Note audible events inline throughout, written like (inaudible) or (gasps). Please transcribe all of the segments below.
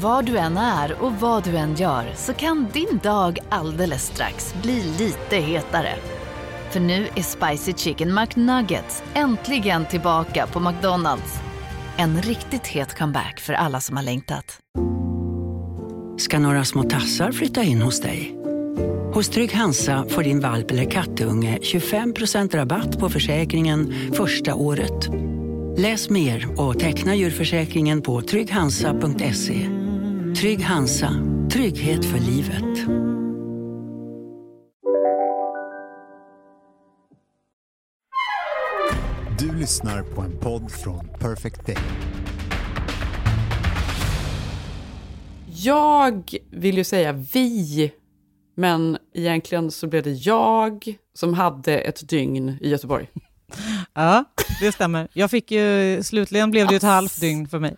Var du än är och vad du än gör så kan din dag alldeles strax bli lite hetare. För nu är Spicy Chicken McNuggets äntligen tillbaka på McDonalds. En riktigt het comeback för alla som har längtat. Ska några små tassar flytta in hos dig? Hos Trygg Hansa får din valp eller kattunge 25% rabatt på försäkringen första året. Läs mer och teckna djurförsäkringen på trygghansa.se. Trygg Hansa, trygghet för livet. Du lyssnar på en podd från Perfect Day. Jag vill ju säga vi, men egentligen så blev det jag som hade ett dygn i Göteborg. Ja, det stämmer. Jag fick ju, slutligen blev det ju ett halvt dygn för mig.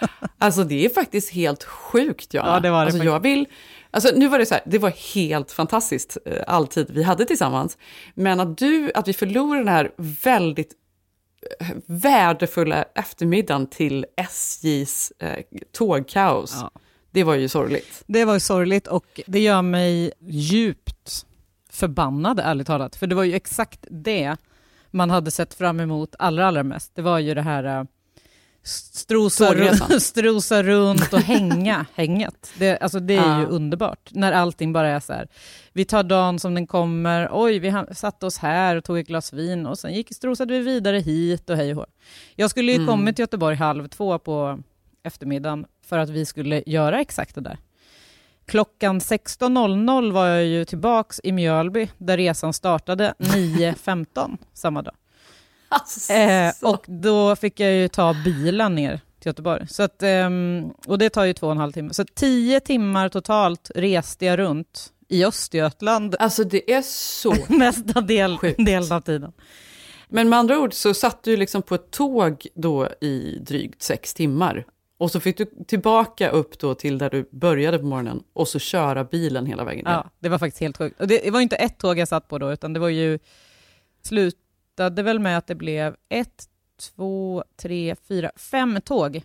(laughs) Alltså det är faktiskt helt sjukt, Johanna. Ja, det var det alltså, jag vill, alltså, nu var det så här, det var helt fantastiskt eh, all tid vi hade tillsammans. Men att du, att vi förlorade den här väldigt eh, värdefulla eftermiddagen till SJs eh, tågkaos, Ja. det var ju sorgligt. Det var ju sorgligt och det gör mig djupt förbannad, ärligt talat. För det var ju exakt det man hade sett fram emot allra, allra mest. Det var ju det här äh, strosa, runt, (laughs) strosa runt och hänga, (laughs) hänget. Det, alltså det är ju Ja. underbart. När allting bara är så här, vi tar dagen som den kommer, oj, vi satte oss här och tog ett glas vin och sen gick, strosade vi vidare hit och hej och hå. Jag skulle ju Mm. kommit till Göteborg halv två på eftermiddagen för att vi skulle göra exakt det där. Klockan 16.00 var jag ju tillbaks i Mjölby där resan startade (laughs) 9.15 samma dag. (laughs) Alltså. Eh, och då fick jag ju ta bilen ner till Göteborg. Så att, ehm, och det tar ju två och en halv timme. Så tio timmar totalt reste jag runt i Östergötland Alltså det är så (laughs) nästa del, Sjukt. delen av tiden. Men med andra ord så satt du liksom på ett tåg då i drygt sex timmar. Och så fick du tillbaka upp då till där du började på morgonen och så köra bilen hela vägen ner. Ja, det var faktiskt helt sjukt. Och det, var ju inte ett tåg jag satt på då, utan det var ju slutade väl med att det blev ett, två, tre, fyra, fem tåg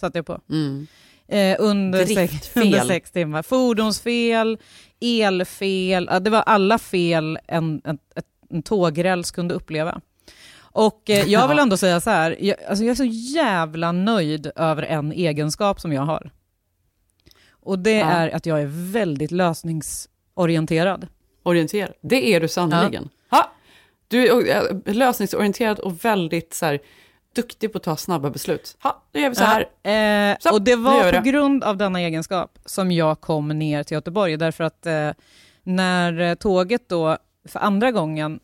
satt jag på. Mm. Eh, under, sex, under sex timmar. Fordonsfel, elfel, ja, det var alla fel en, en, en tågräls kunde uppleva. Och eh, jag vill (laughs) Ja. ändå säga så här, jag, alltså jag är så jävla nöjd över en egenskap som jag har. Och det Ja. är att jag är väldigt lösningsorienterad. Orienterad. Det är du sannerligen. Ha! Du är eh, lösningsorienterad och väldigt så här, duktig på att ta snabba beslut. Ha, då gör vi så här. Eh, Så, och det nu var på det. grund av denna egenskap som jag kom ner till Göteborg, därför att eh, när eh, tåget då för andra gången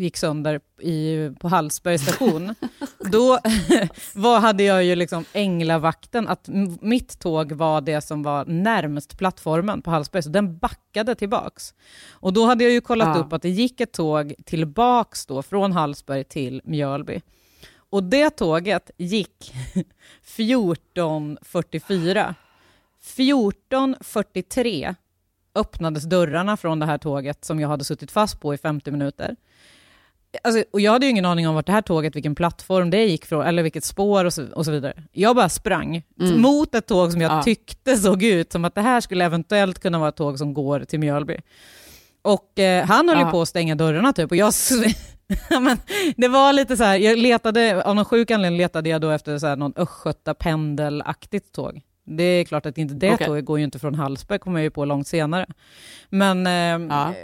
gick sönder i, på Hallsbergs station, (laughs) då (laughs) var, hade jag ju liksom änglavakten, att mitt tåg var det som var närmst plattformen på Hallsberg, så den backade tillbaks. Och då hade jag ju kollat Ja. upp att det gick ett tåg tillbaks då från Hallsberg till Mjölby. Och det tåget gick (laughs) 14.44. 14.43 öppnades dörrarna från det här tåget som jag hade suttit fast på i 50 minuter. Alltså, och jag hade ju ingen aning om vart det här tåget, vilken plattform det gick från, eller vilket spår och så, och så vidare. Jag bara sprang Mm. mot ett tåg som jag Ja. tyckte såg ut som att det här skulle eventuellt kunna vara ett tåg som går till Mjölby. Och eh, han höll ju på att stänga dörrarna typ, och jag... (laughs) men, det var lite så här, jag letade, av någon sjuk anledning letade jag då efter så här, någon östgöta pendelaktigt tåg. Det är klart att inte det Okej. tåget går ju inte från Hallsberg, kommer jag ju på långt senare. Men eh, Ja.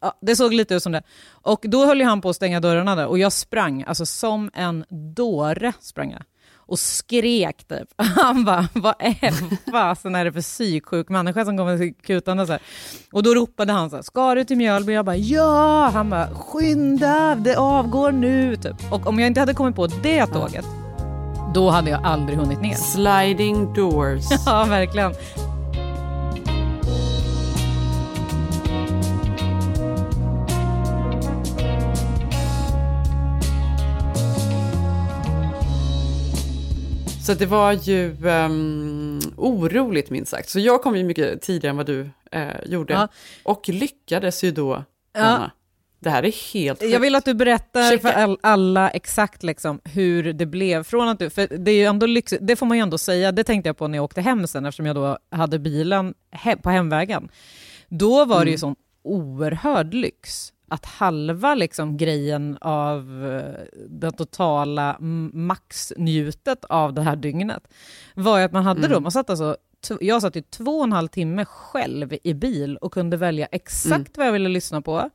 ja, det såg lite ut som det. Och då höll ju han på att stänga dörrarna där och jag sprang, alltså som en dåre sprang jag. Och skrek typ. (laughs) Han bara, vad är (laughs) fasen är det för psyksjuk människa som kommer kutande så här. Och då ropade han så här, ska du till Mjölby? Jag bara, ja! Han bara, skynda, det avgår nu typ. Och om jag inte hade kommit på det tåget, då hade jag aldrig hunnit ner. Sliding doors. (laughs) Ja, verkligen. Så det var ju um, oroligt minst sagt. Så jag kom ju mycket tidigare än vad du eh, gjorde. Ja. Och lyckades ju då, Ja. Det här är helt Jag vill att du berättar Checka. för all, alla exakt liksom hur det blev. Från att du, för det, är ju ändå lyxigt, det får man ju ändå säga, det tänkte jag på när jag åkte hem sen eftersom jag då hade bilen he, på hemvägen. Då var det ju Mm. sån oerhörd lyx att halva liksom grejen av eh, det totala maxnjutet av det här dygnet var ju att man hade då, Mm. man satt alltså jag satt i två och en halv timme själv i bil och kunde välja exakt Mm. vad jag ville lyssna på.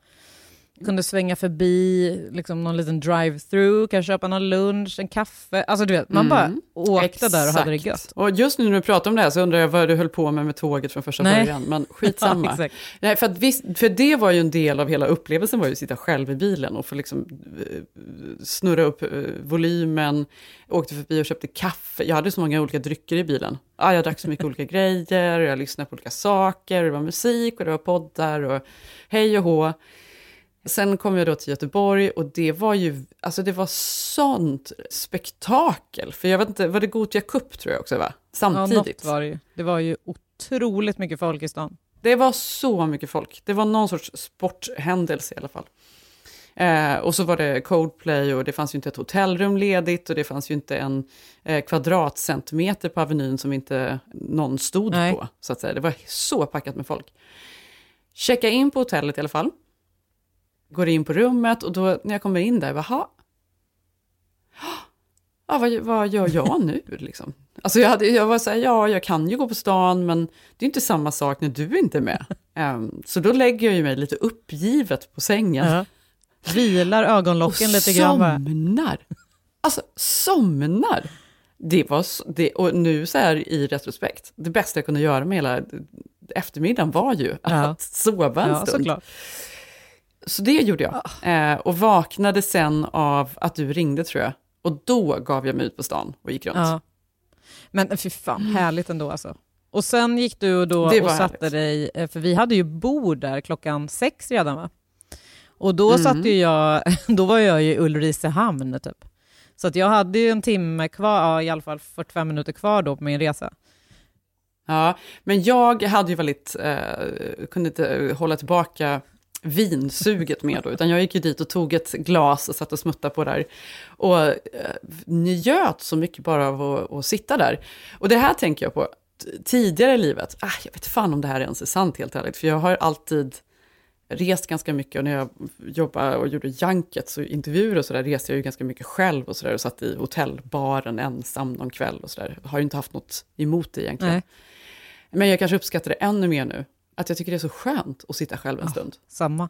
Kunde svänga förbi liksom någon liten drive-through, kanske köpa någon lunch, en kaffe. Alltså du vet, man Mm. bara åkte där och hade det Exakt. gött. Och just nu när du pratar om det här så undrar jag vad du höll på med med tåget från första Nej. början. Men (laughs) skitsamma. Ja, exakt. Nej, för, att visst, för det var ju en del av hela upplevelsen, var ju att sitta själv i bilen och få liksom eh, snurra upp eh, volymen, åkte förbi och köpte kaffe. Jag hade så många olika drycker i bilen. Ja, jag drack så mycket olika (laughs) grejer, och jag lyssnade på olika saker, och det var musik och det var poddar och hej och hå. Sen kom jag då till Göteborg och det var ju, alltså det var sånt spektakel. För jag vet inte, var det Gothia Cup tror jag också va? Ja, Samtidigt. något var det ju. Det var ju otroligt mycket folk i stan. Det var så mycket folk. Det var någon sorts sporthändelse i alla fall. Eh, och så var det Coldplay och det fanns ju inte ett hotellrum ledigt och det fanns ju inte en eh, kvadratcentimeter på Avenyn som inte någon stod Nej. på. Så att säga. Det var så packat med folk. Checka in på hotellet i alla fall. Går in på rummet och då när jag kommer in där, jaha. Ja, vad, vad gör jag nu liksom? Alltså jag, hade, jag var så här, ja, jag kan ju gå på stan, men det är inte samma sak när du inte är med. (laughs) Ehm, så då lägger jag ju mig lite uppgivet på sängen. Vilar ögonlocken lite grann bara. somnar. Alltså, somnar. Det var, det, och nu så här i retrospekt, det bästa jag kunde göra med hela eftermiddagen var ju Ja. att sova en Ja, stund. såklart. Så det gjorde jag. Eh, och vaknade sen av att du ringde tror jag. Och då gav jag mig ut på stan och gick runt. Ja. Men fy fan, härligt ändå alltså. Och sen gick du då Det och satte härligt. dig, eh, för vi hade ju bord där klockan sex redan va? Och då Mm. satt ju jag, (laughs) då var jag ju i Ulricehamn typ. Så att jag hade ju en timme kvar, ja, i alla fall 45 minuter kvar då på min resa. Ja, men jag hade ju väldigt, eh, kunde inte eh, hålla tillbaka vinsuget med då, utan jag gick ju dit och tog ett glas och satt och smuttade på där. Och eh, njöt så mycket bara av att, att sitta där. Och det här tänker jag på tidigare i livet. Ah, jag vet fan om det här ens är sant helt ärligt, för jag har alltid rest ganska mycket och när jag jobbade och gjorde junkets och intervjuer och sådär reste jag ju ganska mycket själv och sådär och satt i hotellbaren ensam någon kväll och sådär. Har ju inte haft något emot det egentligen. Nej. Men jag kanske uppskattar det ännu mer nu. Att jag tycker det är så skönt att sitta själv en stund. Samma.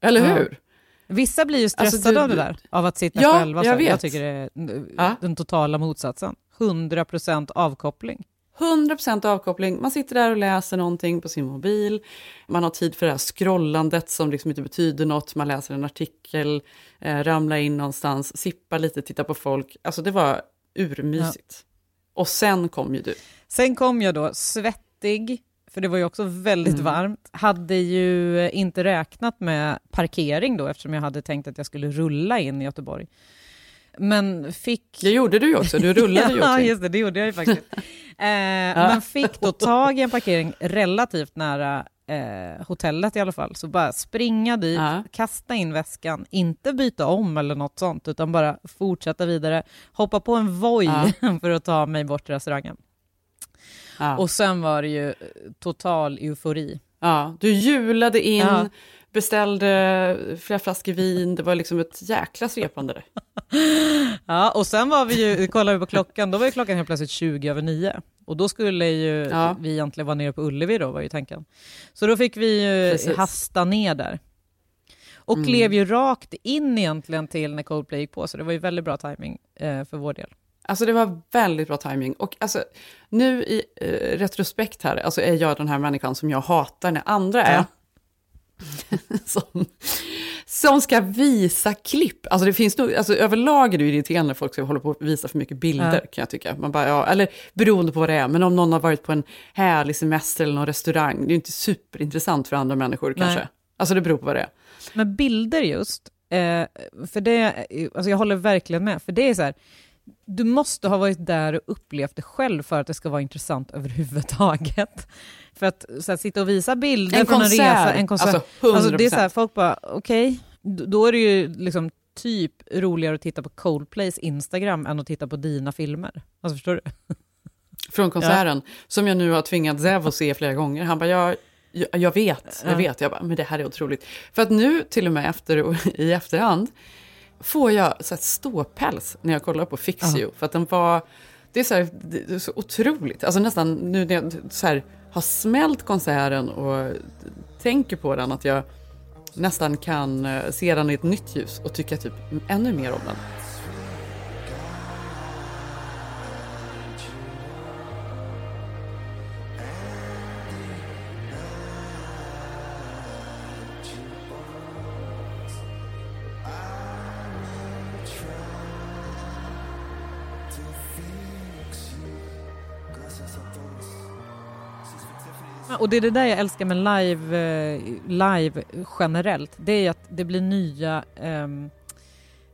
Eller Ja. hur? Vissa blir ju stressade Alltså, du- av det där, av att sitta Ja, själva. jag här. jag vet. tycker det är Ja. den totala motsatsen. 100% avkoppling. 100% avkoppling. Man sitter där och läser någonting på sin mobil. Man har tid för det här scrollandet som liksom inte betyder något. Man läser en artikel, eh, ramlar in någonstans, sippar lite, tittar på folk. Alltså det var urmysigt. Och sen kom ju du. Sen kom jag då svettig, för det var ju också väldigt Mm. varmt. Hade ju inte räknat med parkering då eftersom jag hade tänkt att jag skulle rulla in i Göteborg. Men fick... Det gjorde du ju också, du (laughs) rullade ju ja, just det, det gjorde jag ju faktiskt. (laughs) eh, Men fick då tag i en parkering relativt nära eh, hotellet i alla fall. Så bara springa dit, Ja. kasta in väskan, inte byta om eller något sånt, utan bara fortsätta vidare. Hoppa på en Voi Ja. (laughs) för att ta mig bort till restaurangen. Ja. Och sen var det ju eh, total eufori. Ja, du julade in, Ja. beställde flera flaskor vin, det var liksom ett jäkla svepande. (laughs) Ja, och sen var vi ju, kollade vi på klockan, då var ju klockan helt plötsligt 20 över 9. Och då skulle ju Ja. vi egentligen vara nere på Ullevi då, var ju tanken. Så då fick vi ju Precis. hasta ner där. Och Mm. klev ju rakt in egentligen till när Coldplay gick på, så det var ju väldigt bra timing eh, för vår del. Alltså det var väldigt bra timing. Och alltså, nu i eh, retrospekt här, alltså är jag den här människan som jag hatar när andra är. Ja. (laughs) som, som ska visa klipp. Alltså det finns nog, alltså överlag är det irriterande när folk ska hålla på och visa för mycket bilder Ja. kan jag tycka. Man bara, ja, eller beroende på vad det är, men om någon har varit på en härlig semester eller någon restaurang, det är ju inte superintressant för andra människor Nej. kanske. Alltså det beror på vad det är. Men bilder just, eh, för det, alltså jag håller verkligen med, för det är så här, du måste ha varit där och upplevt det själv för att det ska vara intressant överhuvudtaget. (laughs) För att här, sitta och visa bilder En från en resa, en konsert. Alltså, 100%. det är så här, folk bara, okej, d- då är det ju liksom typ roligare att titta på Coldplays Instagram än att titta på dina filmer. Alltså förstår du? (laughs) Från konserten, som jag nu har tvingat Zev att se flera gånger. Han bara, jag, jag, vet, jag Ja. vet. Jag bara, men det här är otroligt. För att nu, till och med efter, (laughs) i efterhand, får jag så här ståpäls när jag kollar på Fix Ja. You. För att den var, det är så, här, det är så otroligt. Alltså nästan nu när jag så här, har smält konserten och tänker på den, att jag nästan kan eh, se den i ett nytt ljus och tycka typ ännu mer om den. Och det är det där jag älskar med live, eh, live generellt. Det är att det blir nya ehm,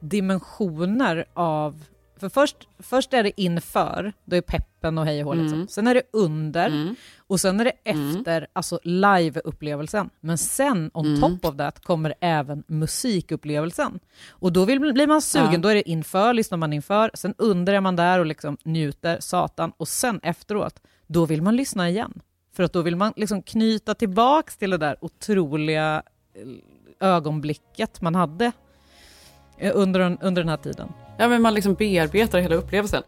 dimensioner av... För först, först är det inför, då är peppen och hej och hå. Liksom. Mm. Sen är det under Mm. och sen är det Mm. efter, alltså live-upplevelsen. Men sen on Mm. top of that kommer även musikupplevelsen. Och då vill, blir man sugen, Ja. då är det inför, lyssnar man inför, sen under är man där och liksom njuter, satan, och sen efteråt, då vill man lyssna igen. För att då vill man liksom knyta tillbaks till det där otroliga eh, ögonblicket man hade eh, under, den- under den här tiden. Ja, men man liksom bearbetar hela upplevelsen.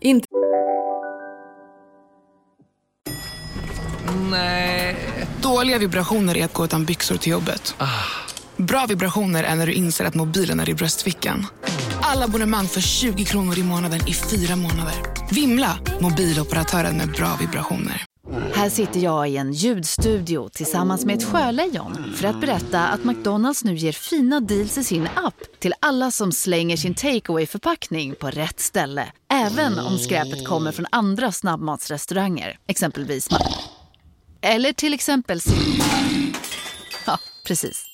Inte Nej. Dåliga vibrationer är att gå utan byxor till jobbet. Bra vibrationer är när du inser att mobilen är i bröstfickan. Alla abonnemang för 20 kronor i månaden i fyra månader. Vimla! Mobiloperatören med bra vibrationer. Här sitter jag i en ljudstudio tillsammans med ett sjölejon för att berätta att McDonalds nu ger fina deals i sin app till alla som slänger sin takeaway förpackning på rätt ställe. Även om skräpet kommer från andra snabbmatsrestauranger, exempelvis Eller till exempel Ja, precis.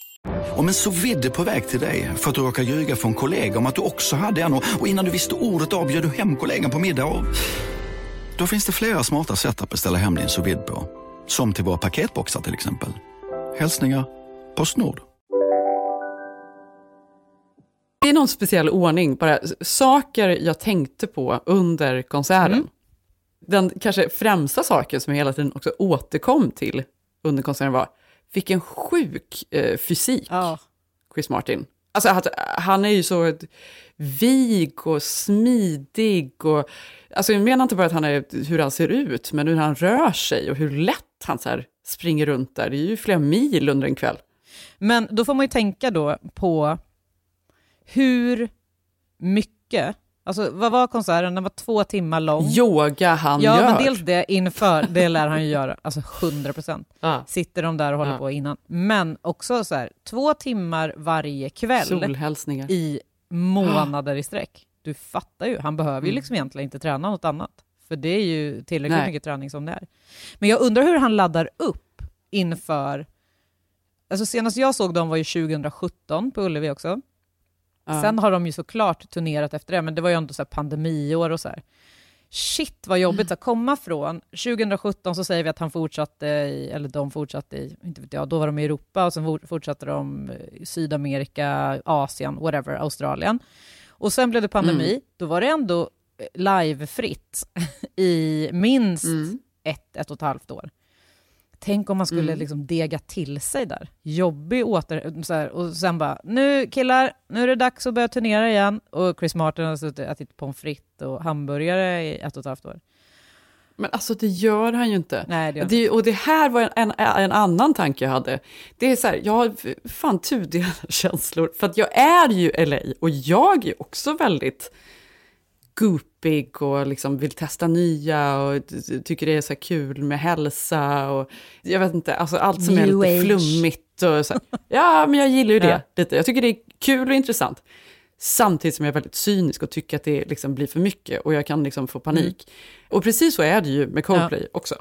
Om en så vidde på väg till dig för att du råkar ljuga från kollega om att du också hade en och innan du visste ordet av du hem kollegan på middag och... Då finns det flera smarta sätt att beställa hem din sous på. Som till våra paketboxar till exempel. Hälsningar Postnord. Det är någon speciell ordning, bara saker jag tänkte på under konserten. Mm. Den kanske främsta saken som jag hela tiden också återkom till under konserten var, vilken sjuk eh, fysik Ja. Chris Martin. Alltså att, han är ju så vig och smidig och, alltså jag menar inte bara att han är hur han ser ut, men hur han rör sig och hur lätt han så här springer runt där. Det är ju flera mil under en kväll. Men då får man ju tänka då på hur mycket, alltså vad var konserten? Den var två timmar lång. Yoga han ja, gör. men dels det inför, det lär han ju göra, alltså 100 procent. (laughs) Ja. Sitter de där och håller Ja. på innan. Men också så här, två timmar varje kväll Solhälsningar. i månader (gasps) i sträck. Du fattar ju, han behöver ju Mm. liksom egentligen inte träna något annat. För det är ju tillräckligt Nej. mycket träning som det är. Men jag undrar hur han laddar upp inför... Alltså senast jag såg dem var ju 2017 på Ullevi också. Ja. Sen har de ju såklart turnerat efter det, men det var ju ändå så pandemiår och så här. Shit vad jobbigt att komma från. 2017 så säger vi att han fortsatte, i, eller de fortsatte i, inte vet jag, då var de i Europa och sen for- fortsatte de i Sydamerika, Asien, whatever, Australien. Och sen blev det pandemi, Mm. då var det ändå eh, livefritt (laughs) i minst Mm. ett, ett och ett halvt år. Tänk om man skulle Mm. liksom dega till sig där. Jobbig åter... Så här, och sen bara, nu killar, nu är det dags att börja turnera igen. Och Chris Martin har suttit och ätit pommes frites och hamburgare i ett och ett halvt år. Men alltså det gör han ju inte. Nej, det gör Det, och det här var en, en, en annan tanke jag hade. Det är så här, jag har fan tudelade (laughs) känslor. För att jag är ju LA och jag är också väldigt goopig och liksom vill testa nya och ty- tycker det är så kul med hälsa och jag vet inte, alltså allt som är New lite age. flummigt och så här. (laughs) Ja, men jag gillar ju det Ja. lite. Jag tycker det är kul och intressant. Samtidigt som jag är väldigt cynisk och tycker att det liksom blir för mycket och jag kan liksom få panik. Och precis så är det ju med Coldplay också.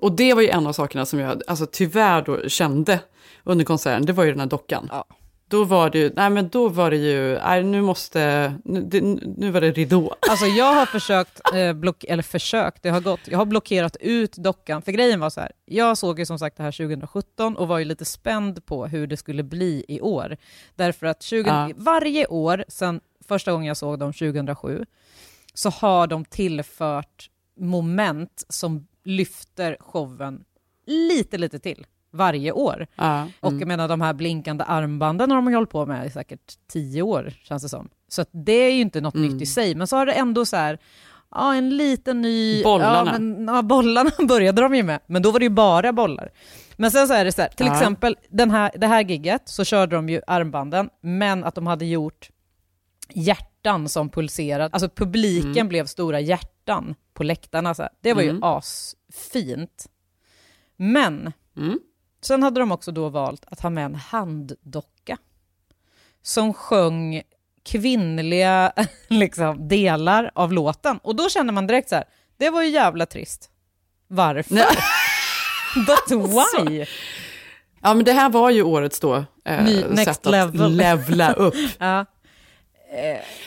Och det var ju en av sakerna som jag alltså, tyvärr då kände under konserten, det var ju den här dockan. Ja. Då var det ju, nej men då var det ju, nej nu måste, nu, det, nu var det ridå. Alltså jag har försökt, eh, block, eller försökt, det har gått, jag har blockerat ut dockan. För grejen var så här, jag såg ju som sagt det här 2017 och var ju lite spänd på hur det skulle bli i år. Därför att 20, Ja. varje år sedan första gången jag såg dem 2007 så har de tillfört moment som lyfter showen lite, lite till varje år. Ja, Och mm. jag menar de här blinkande armbanden har de hållit på med i säkert tio år känns det som. Så det är ju inte något Mm. nytt i sig, men så har det ändå så här, ja en liten ny... Bollarna. Ja, men, ja, bollarna (laughs) började de ju med, men då var det ju bara bollar. Men sen så är det så här, till Ja. exempel den här, det här gigget så körde de ju armbanden, men att de hade gjort hjärtan som pulserade. Alltså publiken Mm. blev stora hjärtan på läktarna. Så här. Det var ju Mm. asfint. Men Mm. Sen hade de också då valt att ha med en handdocka som sjöng kvinnliga (laughs) liksom, delar av låten. Och då kände man direkt så här, det var ju jävla trist. Varför? Nej. (laughs) But (laughs) why? Ja men det här var ju årets då eh, Ny- next sätt att level. levla upp. Ja.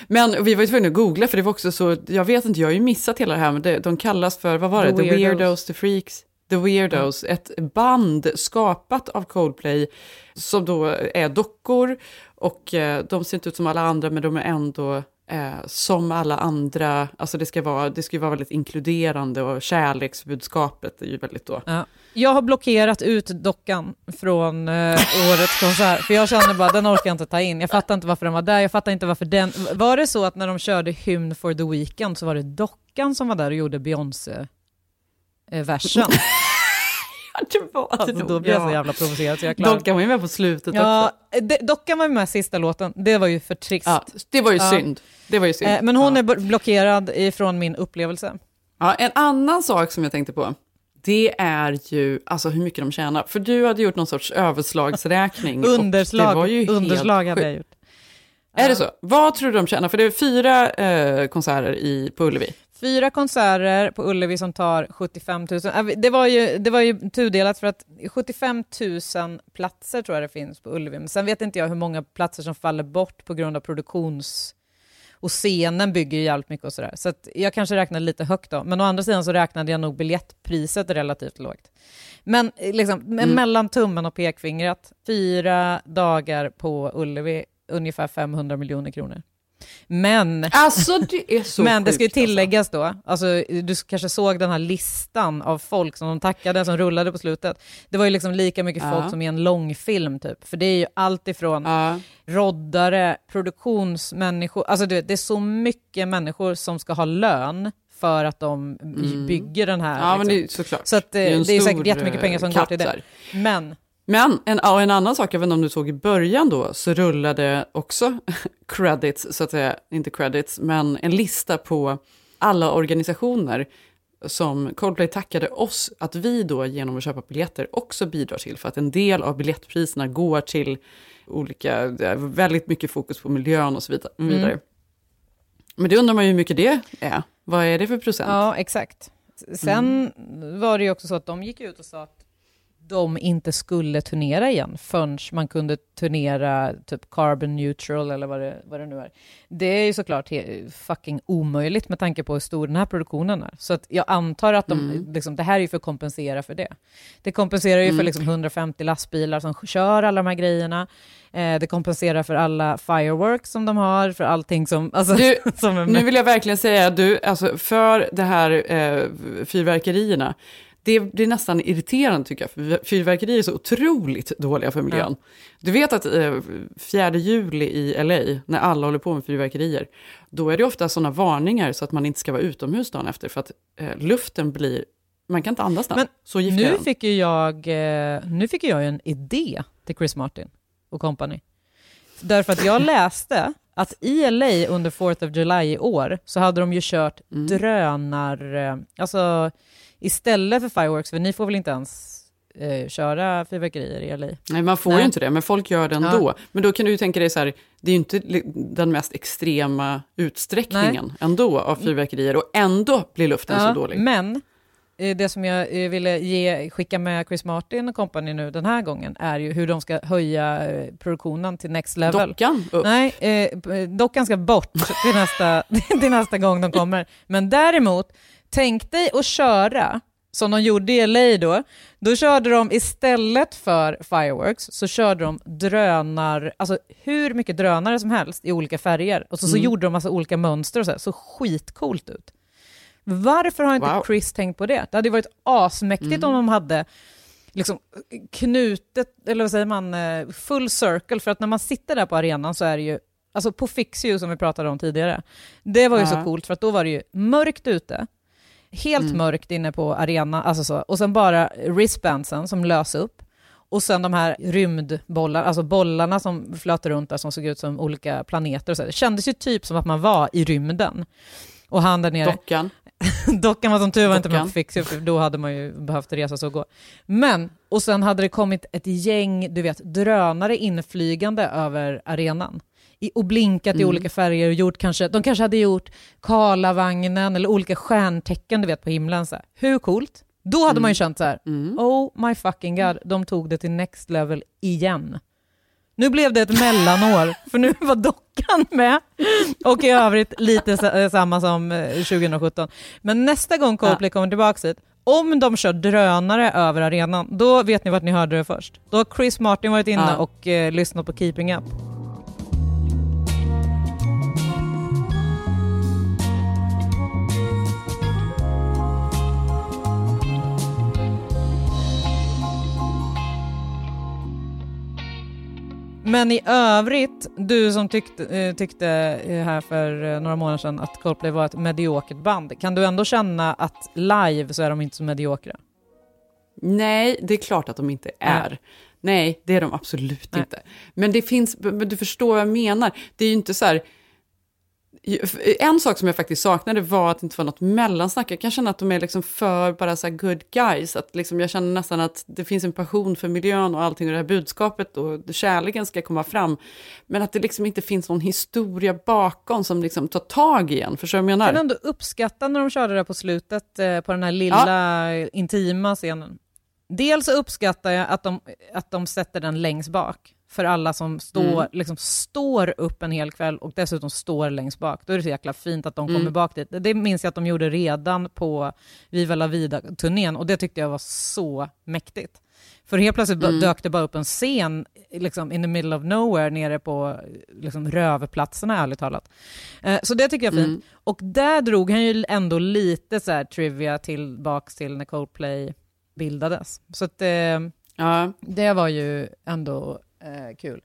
Men vi var ju tvungna att googla för det var också så, jag vet inte, jag har ju missat hela det här, men det, de kallas för, vad var det, The. Weirdos, The Freaks, The Weirdos, ett band skapat av Coldplay som då är dockor och eh, de ser inte ut som alla andra men de är ändå eh, som alla andra, alltså det ska vara, det ska ju vara väldigt inkluderande och kärleksbudskapet är ju väldigt då. Ja. Jag har blockerat ut dockan från eh, årets konsert, för jag känner bara den orkar jag inte ta in. Jag fattar inte varför den var där, jag fattar inte varför den... Var det så att när de körde Hymn for the Weekend så var det dockan som var där och gjorde (laughs) Det var det Alltså, då blir jag så jävla provocerad så jag klarar Dockan var ju med på slutet Ja, också. de- dockan var ju med sista låten, det var ju för trist. Ja, det var ju Ja. synd. Det var ju synd. Eh, men hon ja. är blockerad ifrån min upplevelse. Ja, en annan sak som jag tänkte på, det är ju alltså hur mycket de tjänar. För du hade gjort någon sorts överslagsräkning. (laughs) och Underslag, det var ju underslag helt hade jag sjukt. gjort. Är det så? Vad tror du de tjänar? För det är fyra eh, konserter i, på Ullevi. Fyra konserter på Ullevi som tar 75 000. Äh, Det var ju, det var ju tudelat för att 75 000 platser tror jag det finns på Ullevi. Men sen vet inte jag hur många platser som faller bort på grund av produktions... Och scenen bygger ju jävligt mycket och sådär. Så att jag kanske räknade lite högt då. Men å andra sidan så räknade jag nog biljettpriset relativt lågt. Men eh, liksom, Mm. mellan tummen och pekfingret, fyra dagar på Ullevi, ungefär 500 miljoner kronor. Men Alltså det är (laughs) men det ska ju alltså. tilläggas då, alltså, du kanske såg den här listan av folk som de tackade, som rullade på slutet. Det var ju liksom lika mycket Ja. folk som i en långfilm typ. För det är ju allt ifrån Ja. roddare, produktionsmänniskor, alltså du vet, det är så mycket människor som ska ha lön för att de Mm. bygger den här. ja, men liksom. det är såklart. Så att, eh, ju en det är säkert jättemycket pengar som eh, går till katt det. Men Men en, en annan sak, jag vet inte om du såg i början då, så rullade också (laughs) credits, så att säga, inte credits, men en lista på alla organisationer som Coldplay tackade oss att vi då genom att köpa biljetter också bidrar till, för att en del av biljettpriserna går till olika, väldigt mycket fokus på miljön och så vidare. Mm. vidare. Men det undrar man ju hur mycket det är. Vad är det för procent? Ja, exakt. Sen Mm. var det ju också så att de gick ut och sa att de inte skulle turnera igen förrän man kunde turnera typ carbon neutral eller vad det, vad det nu är. Det är ju såklart fucking omöjligt med tanke på hur stor den här produktionen är. Så att jag antar att de, Mm. liksom, det här är ju för att kompensera för det. Det kompenserar ju för Mm. liksom 150 lastbilar som kör alla de här grejerna. Eh, det kompenserar för alla fireworks som de har, för allting som, alltså, Du, (laughs) som Nu vill jag verkligen säga, du, alltså för det här eh, fyrverkerierna, det blir nästan irriterande tycker jag, för fyrverkerier är så otroligt dåliga för miljön. Du vet att eh, 4 juli i LA, när alla håller på med fyrverkerier, då är det ofta sådana varningar så att man inte ska vara utomhus dagen efter, för att eh, luften blir, man kan inte andas den. Men så giftig Nu fick ju jag, eh, nu fick ju jag en idé till Chris Martin och company. Därför att jag (laughs) läste att i LA under 4th of July i år så hade de ju kört Mm. drönar... Alltså istället för fireworks, för ni får väl inte ens eh, köra fyrverkerier i LA. Nej, man får Nej. ju inte det, men folk gör det ändå. Men då kan du ju tänka dig så här, det är ju inte den mest extrema utsträckningen ändå av fyrverkerier och ändå blir luften så dålig. Men eh, det som jag eh, ville ge, skicka med Chris Martin och company nu den här gången är ju hur de ska höja eh, produktionen till next level. Dockan upp. Nej, eh, dockan ska bort till nästa, (laughs) till nästa gång de kommer. Men däremot, tänk dig att köra som de gjorde i LA då. Då körde de istället för fireworks så körde de drönar, alltså hur mycket drönare som helst i olika färger. Och så, så Mm. gjorde de massa olika mönster och så, här, så skitcoolt ut. Varför har inte Wow. Chris tänkt på det? Det hade ju varit asmäktigt Mm. om de hade liksom knutet, eller vad säger man, eh, full circle. För att när man sitter där på arenan så är det ju, alltså på Fix som vi pratade om tidigare, det var ju så Ja. coolt för att då var det ju mörkt ute, helt Mm. mörkt inne på arenan, alltså så, och sen bara wristbandsen som lös upp. Och sen de här rymdbollarna, alltså bollarna som flöt runt där som såg ut som olika planeter. Och så. Det kändes ju typ som att man var i rymden. Och han där nere, Dockan. (laughs) Dockan var som tur var inte Fix It, för då hade man ju behövt resa sig och gå. Men, och sen hade det kommit ett gäng, du vet, drönare inflygande över arenan. I, och blinkat i Mm. olika färger och gjort kanske, de kanske hade gjort Karlavagnen eller olika stjärntecken du vet på himlen. Så här. Hur coolt? Då hade man ju känt så här, Mm. oh my fucking god, de tog det till next level igen. Nu blev det ett mellanår, (laughs) för nu var dockan med. Och i övrigt lite eh, samma som eh, 2017. Men nästa gång Coldplay kommer tillbaka hit, om de kör drönare över arenan, då vet ni vart ni hörde det först. Då har Chris Martin varit inne Ja. och eh, lyssnat på Keeping Up. Men i övrigt, du som tyckte, eh, tyckte eh, här för eh, några månader sedan att Coldplay var ett mediokert band, kan du ändå känna att live så är de inte så mediokra? Nej, det är klart att de inte är. Nej, det är de absolut Nej. inte. Men det finns, men du förstår vad jag menar. Det är ju inte så här... En sak som jag faktiskt saknade var att det inte var något mellansnack. Jag kan känna att de är liksom för bara så good guys. Att liksom jag känner nästan att det finns en passion för miljön och allting och det här budskapet och kärleken ska komma fram. Men att det liksom inte finns någon historia bakom som liksom tar tag i en. Förstår du vad jag Jag kan menar? ändå uppskatta när de körde det på slutet eh, på den här lilla eh, intima scenen. Dels uppskattar jag att de, att de sätter den längst bak för alla som står, Mm. liksom står upp en hel kväll och dessutom står längst bak. Då är det så jäkla fint att de Mm. kommer bak dit. Det- Det minns jag att de gjorde redan på Viva la Vida-turnén och det tyckte jag var så mäktigt. För helt plötsligt Mm. dök det bara upp en scen liksom, in the middle of nowhere nere på liksom, rövplatserna, ärligt talat. Eh, så det tycker jag är fint. Mm. Och där drog han ju ändå lite så här trivia tillbaks till när Coldplay bildades. Så att, eh, Ja, det var ju ändå eh, kul.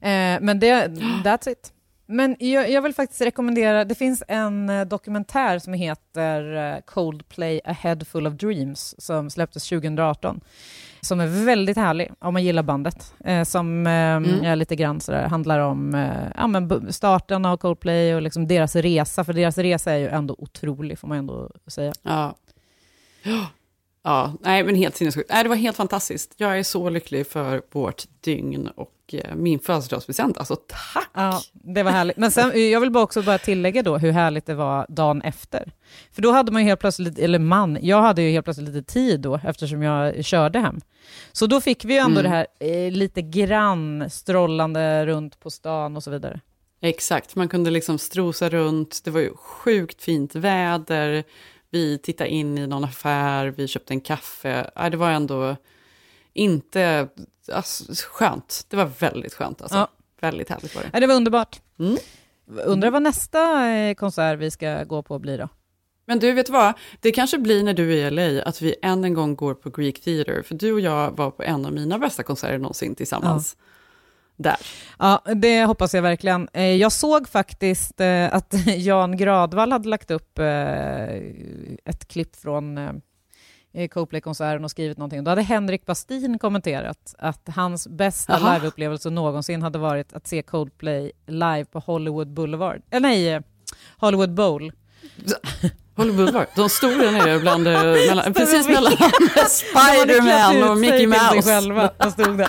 Eh, men det, that's it. Men jag, jag vill faktiskt rekommendera, det finns en eh, dokumentär som heter eh, Coldplay A Head Full of Dreams som släpptes 2018. Som är väldigt härlig om man gillar bandet. Eh, som eh, är lite grann sådär, handlar om eh, ja, men starten av Coldplay och liksom deras resa. För deras resa är ju ändå otrolig får man ändå säga. Ja. Ja. Nej men helt sinnessjukt. Nej, det var helt fantastiskt. Jag är så lycklig för vårt dygn och eh, min födelsedagspresent. Alltså tack! Ja, det var härligt. Men sen, jag vill bara också bara tillägga då hur härligt det var dagen efter. För då hade man ju helt plötsligt, eller man, jag hade ju helt plötsligt lite tid då eftersom jag körde hem. Så då fick vi ju ändå Mm. det här eh, lite grann strollande runt på stan och så vidare. Exakt, man kunde liksom strosa runt. Det var ju sjukt fint väder. Vi tittade in i någon affär, vi köpte en kaffe. Ja, det var ändå inte alltså, skönt. Det var väldigt skönt alltså. Ja. Väldigt härligt var det. Ja, det var underbart. Mm. Undrar vad nästa eh, konsert vi ska gå på blir då? Men du, vet vad? Det kanske blir när du är i LA att vi än en gång går på Greek Theatre. För du och jag var på en av mina bästa konserter någonsin tillsammans. Där. Ja, det hoppas jag verkligen. Eh, Jag såg faktiskt eh, att (laughs) Jan Gradvall hade lagt upp eh, ett klipp från Coldplay-konserten och skrivit någonting. Då hade Henrik Bastin kommenterat att hans bästa Aha. liveupplevelse någonsin hade varit att se Coldplay live på Hollywood Boulevard. Eh, nej, Hollywood Bowl. Håller Boulevard. De stod där nere bland, (laughs) mellan, precis mellan (laughs) Spiderman och Mickey Mouse. Själva. De stod där.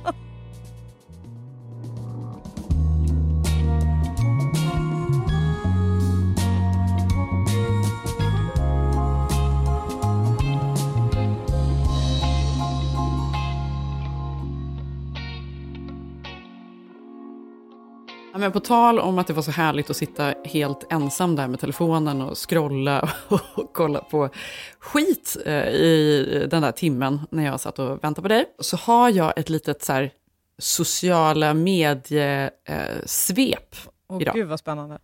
Ja, men på tal om att det var så härligt att sitta helt ensam där med telefonen och scrolla (laughs) och kolla på skit eh, i den där timmen när jag satt och väntade på dig, så har jag ett litet så här, sociala mediesvep Åh idag. gud vad spännande.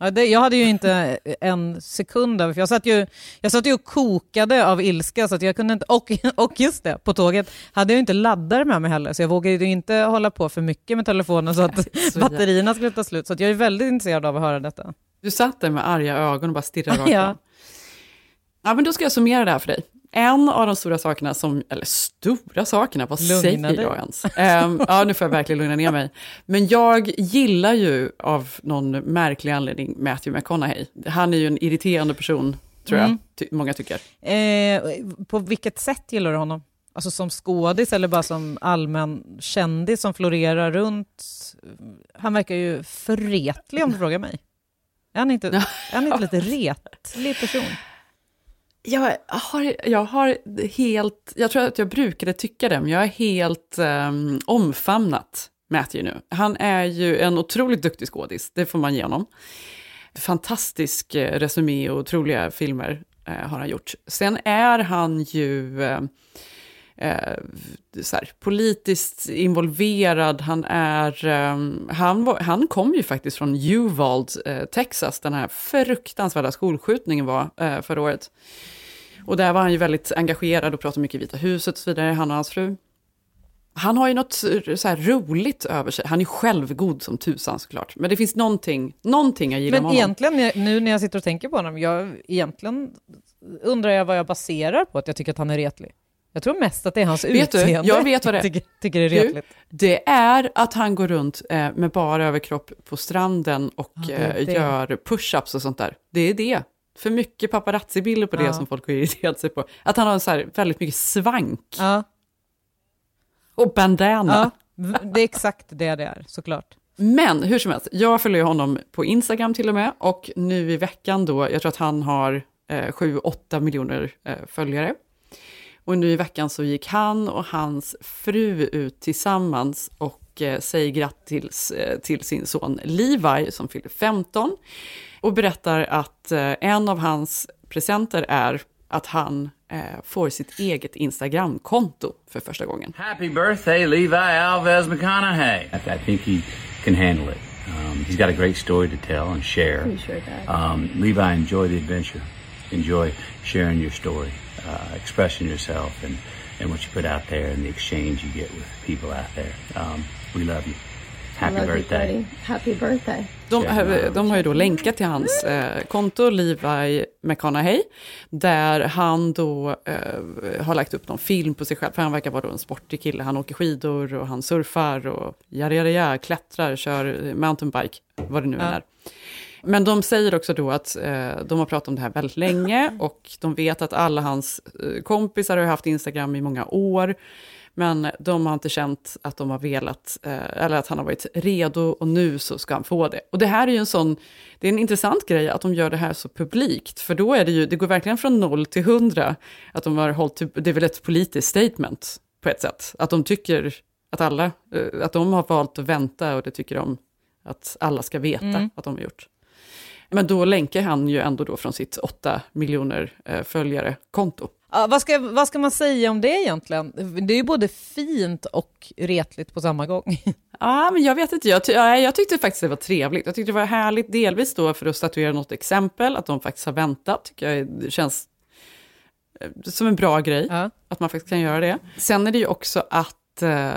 Ja, det, jag hade ju inte en sekund över, för jag satt, ju, jag satt ju och kokade av ilska, så att jag kunde inte, och, och just det, på tåget hade jag ju inte laddare med mig heller, så jag vågade ju inte hålla på för mycket med telefonen så att (laughs) Så batterierna skulle ta slut. Så jag är väldigt intresserad av att höra detta. Du satt där med arga ögon och bara stirrade rakt (laughs) Ja. Ja, men då ska jag summera det här för dig. En av de stora sakerna som, eller stora sakerna, vad Lugna säger dig. jag ens? Ehm, ja, nu får jag verkligen lugna ner mig. Men jag gillar ju av någon märklig anledning Matthew McConaughey. Han är ju en irriterande person, tror Mm. jag, ty- många tycker. Eh, på vilket sätt gillar du honom? Alltså som skådis eller bara som allmän kändis som florerar runt? Han verkar ju förretlig om du frågar mig. Är han inte, (laughs) är han inte lite retlig person? Jag har, jag har helt, jag tror att jag brukade tycka det, men jag är helt um, omfamnat Matthew nu. Han är ju en otroligt duktig skådis, det får man ge honom. Fantastisk eh, resumé och otroliga filmer eh, har han gjort. Sen är han ju eh, eh, så här, politiskt involverad. Han, är, eh, han, var, han kom ju faktiskt från Uvalde, eh, Texas, den här fruktansvärda skolskjutningen var eh, förra året. Och där var han ju väldigt engagerad och pratade mycket i Vita huset och så vidare, han och hans fru. Han har ju något så roligt över sig. Han är självgod som tusan såklart. Men det finns någonting, någonting jag gillar Men med honom. egentligen, när jag- nu när jag sitter och tänker på honom, jag, egentligen undrar jag vad jag baserar på att jag tycker att han är retlig. Jag tror mest att det är hans Vet du, utseende jag vet vad det är. (laughs) tycker, tycker det är Du, retligt. Det är att han går runt eh, med bara överkropp på stranden och Ja, det eh, det. gör push-ups och sånt där. Det är det. För mycket paparazzi-bilder på det Ja. som folk har irriterat sig på. Att han har så här väldigt mycket svank Ja, och bandana. det är exakt det det är, såklart. Men hur som helst, jag följer honom på Instagram till och med. Och nu i veckan då, jag tror att han har eh, 7-8 miljoner eh, följare. Och nu i veckan så gick han och hans fru ut tillsammans och eh, säger grattis eh, till sin son Levi som fyller 15. Och berättar att eh, en av hans presenter är att han eh, får sitt eget Instagramkonto för första gången. Happy birthday, Levi Alves McConaughey. I, think he can handle it. Um, he's got a great story to tell and share. Um, Levi, enjoy the adventure. Enjoy sharing your story, uh, expressing yourself, and, and what you put out there, and the exchange you get with people out there. Um, we love you. Happy Love you, birthday. buddy. Happy birthday. De, de har ju då länkat till hans eh, konto, Levi McConaughey, där han då eh, har lagt upp någon film på sig själv, för han verkar vara då en sportig kille. Han åker skidor och han surfar och jada, klättrar, kör mountainbike, vad det nu än Ja. är. Men de säger också då att eh, de har pratat om det här väldigt länge (clears throat) och de vet att alla hans eh, kompisar har haft Instagram i många år. Men de har inte känt att de har velat, eh, eller att han har varit redo och nu så ska han få det. Och det här är ju en sån, det är en intressant grej att de gör det här så publikt, för då är det ju, det går verkligen från noll till hundra, att de har hållit, det är väl ett politiskt statement på ett sätt, att de tycker att alla, eh, att de har valt att vänta och det tycker de att alla ska veta Mm. att de har gjort. Men då länkar han ju ändå då från sitt 8 miljoner eh, följare-konto. Ja, vad, ska, vad ska man säga om det egentligen? Det är ju både fint och retligt på samma gång. (laughs) Ja, men jag vet inte. Jag, ty- ja, jag tyckte faktiskt det var trevligt. Jag tyckte det var härligt, delvis då för att statuera något exempel, att de faktiskt har väntat, tycker jag det känns eh, som en bra grej, Ja. att man faktiskt kan göra det. Sen är det ju också att, eh,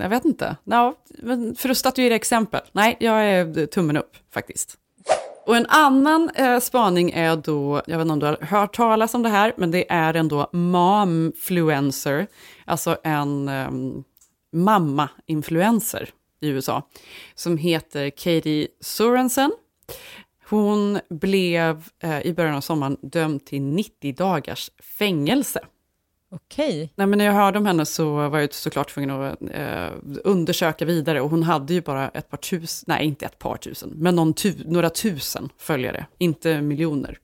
jag vet inte, men för att statuera exempel, nej, jag är tummen upp faktiskt. Och en annan eh, spaning är då, jag vet inte om du har hört talas om det här, men det är en då momfluencer, alltså en um, mamma-influencer i USA som heter Katie Sorensen. Hon blev eh, i början av sommaren dömd till 90 dagars fängelse. Okej. Nej, men när jag hörde om henne så var jag såklart tvungen att eh, undersöka vidare och hon hade ju bara ett par tusen, nej inte ett par tusen, men någon tu, några tusen följare, inte miljoner.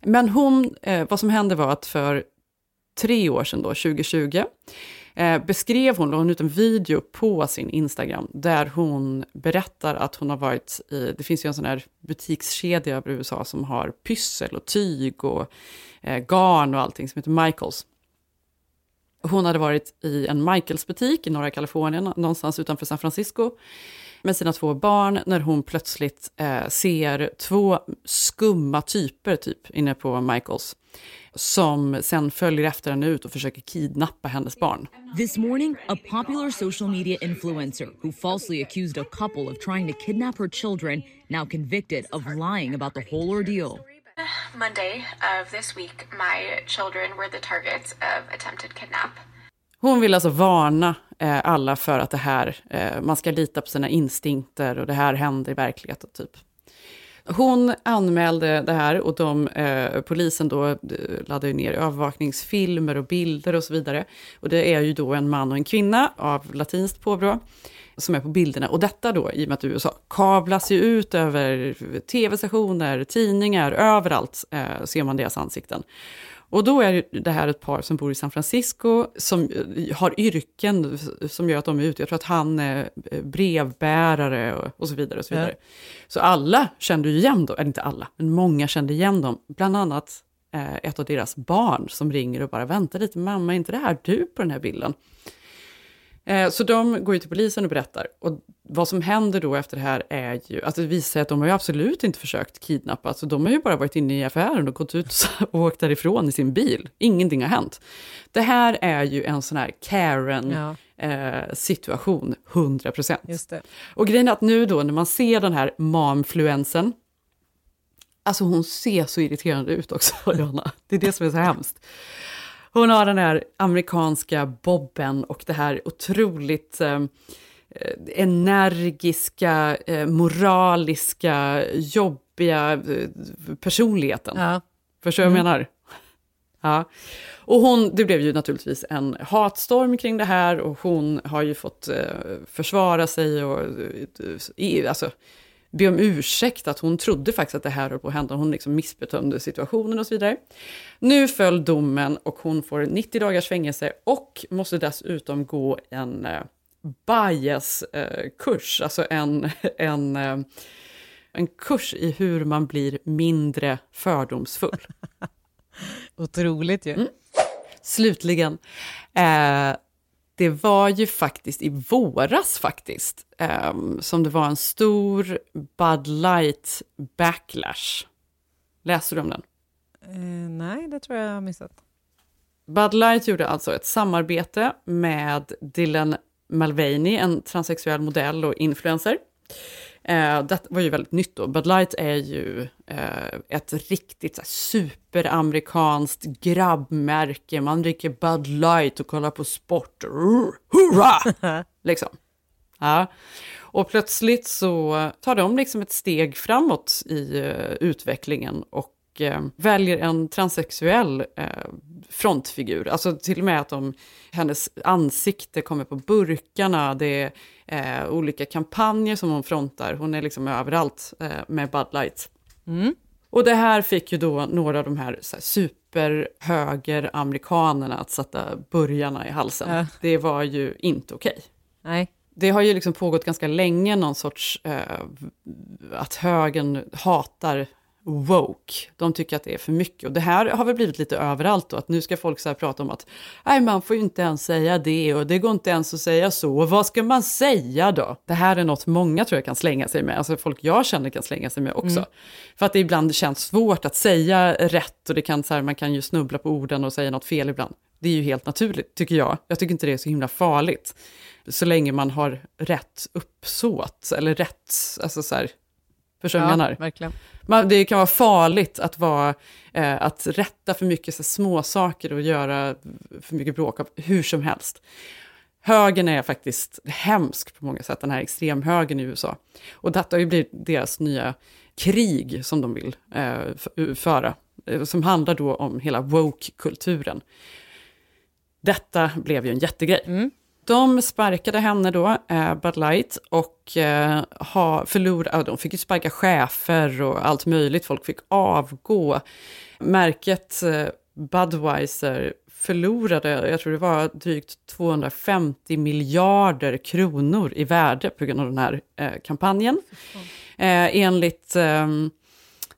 Men hon, eh, vad som hände var att för tre år sedan, då, 2020, eh, beskrev hon, la hon ut en video på sin Instagram, där hon berättar att hon har varit i, det finns ju en sån här butikskedja över USA som har pyssel och tyg och eh, garn och allting som heter Michaels. Hon hade varit i en Michaels butik i norra Kalifornien, någonstans utanför San Francisco, med sina två barn, när hon plötsligt eh, ser två skumma typer typ inne på Michaels, som sen följer efter henne ut och försöker kidnappa hennes barn. This morning, a popular social media influencer who falsely accused a couple of trying to kidnap her children, now convicted of lying about the whole ordeal. Monday of this week, my children were the targets of attempted kidnap. Hon vill alltså varna eh, alla för att det här, eh, man ska lita på sina instinkter och det här händer i verkligheten typ. Hon anmälde det här och de, eh, polisen då laddade ner övervakningsfilmer och bilder och så vidare. Och det är ju då en man och en kvinna av latinskt påbrå som är på bilderna. Och detta då, i och med att USA kablas ju ut över tv-stationer, tidningar, överallt eh, ser man deras ansikten. Och då är det här ett par som bor i San Francisco, som eh, har yrken som gör att de är ute. Jag tror att han är eh, brevbärare och, och så vidare. Och så, vidare. Ja. så alla kände ju igen dem, eller inte alla, men många kände igen dem. Bland annat eh, ett av deras barn som ringer och bara vänta lite, mamma, är inte det här du på den här bilden? Eh, så de går ju till polisen och berättar. Och vad som händer då efter det här är ju att det visar sig att de har ju absolut inte försökt kidnappa. Alltså de har ju bara varit inne i affären och gått ut och (laughs) åkt därifrån i sin bil. Ingenting har hänt. Det här är ju en sån här Karen... Ja. Eh, situation, 100 procent. Och grejen är att nu då när man ser den här momfluensen, alltså hon ser så irriterande ut också, (laughs) Johanna. Det är det som är så hemskt. Hon har den här amerikanska bobben och det här otroligt eh, energiska, eh, moraliska, jobbiga eh, personligheten. Ja. Förstår du vad jag mm. menar? Ja. Och hon, det blev ju naturligtvis en hatstorm kring det här och hon har ju fått eh, försvara sig och eh, alltså, be om ursäkt, att hon trodde faktiskt att det här höll på att hända. Hon liksom missbedömde situationen och så vidare. Nu föll domen och hon får 90 dagars fängelse och måste dessutom gå en eh, bias-kurs, eh, alltså en, (laughs) en, eh, en kurs i hur man blir mindre fördomsfull. (laughs) Otroligt ju. Mm. Slutligen, eh, det var ju faktiskt i våras faktiskt, um, som det var en stor Bud Light backlash. Läste du om den? Uh, nej, det tror jag har missat. Bud Light gjorde alltså ett samarbete med Dylan Mulvaney, en transsexuell modell och influencer. Eh, det var ju väldigt nytt då. Bud Light är ju eh, ett riktigt så här, superamerikanskt grabbmärke. Man dricker Bud Light och kollar på sport. (laughs) Hurra! (laughs) liksom. Ja. Och plötsligt så tar de liksom ett steg framåt i uh, utvecklingen och uh, väljer en transsexuell uh, frontfigur. Alltså till och med att de, hennes ansikte kommer på burkarna. Det är olika kampanjer som hon frontar. Hon är liksom överallt med Bud Light. Mm. Och det här fick ju då några av de här, så här superhögeramerikanerna att sätta burgarna i halsen. Ja. Det var ju inte okej. Okay. Nej. Det har ju liksom pågått ganska länge, någon sorts eh, att högern hatar woke. De tycker att det är för mycket. Och det här har väl blivit lite överallt då, att nu ska folk så prata om att nej, man får ju inte ens säga det och det går inte ens att säga så. vad ska man säga då? Det här är något många tror jag kan slänga sig med, alltså folk jag känner kan slänga sig med också. Mm. För att det ibland känns svårt att säga rätt och det kan, så här, man kan ju snubbla på orden och säga något fel ibland. Det är ju helt naturligt, tycker jag. Jag tycker inte det är så himla farligt. Så länge man har rätt uppsåt, eller rätt, alltså så här, Förstår ja, menar? Verkligen. Man, det kan vara farligt att, vara, eh, att rätta för mycket så små saker och göra för mycket bråk av hur som helst. högern är faktiskt hemsk på många sätt, den här extremhögern i USA. Och detta har ju blivit deras nya krig som de vill eh, föra, eh, som handlar då om hela woke-kulturen. Detta blev ju en jättegrej. Mm. De sparkade henne då, eh, Bud Light, och eh, ha, förlorade, de fick ju sparka chefer och allt möjligt, folk fick avgå. Märket eh, Budweiser förlorade, jag tror det var drygt 250 miljarder kronor i värde på grund av den här eh, kampanjen. Eh, enligt eh,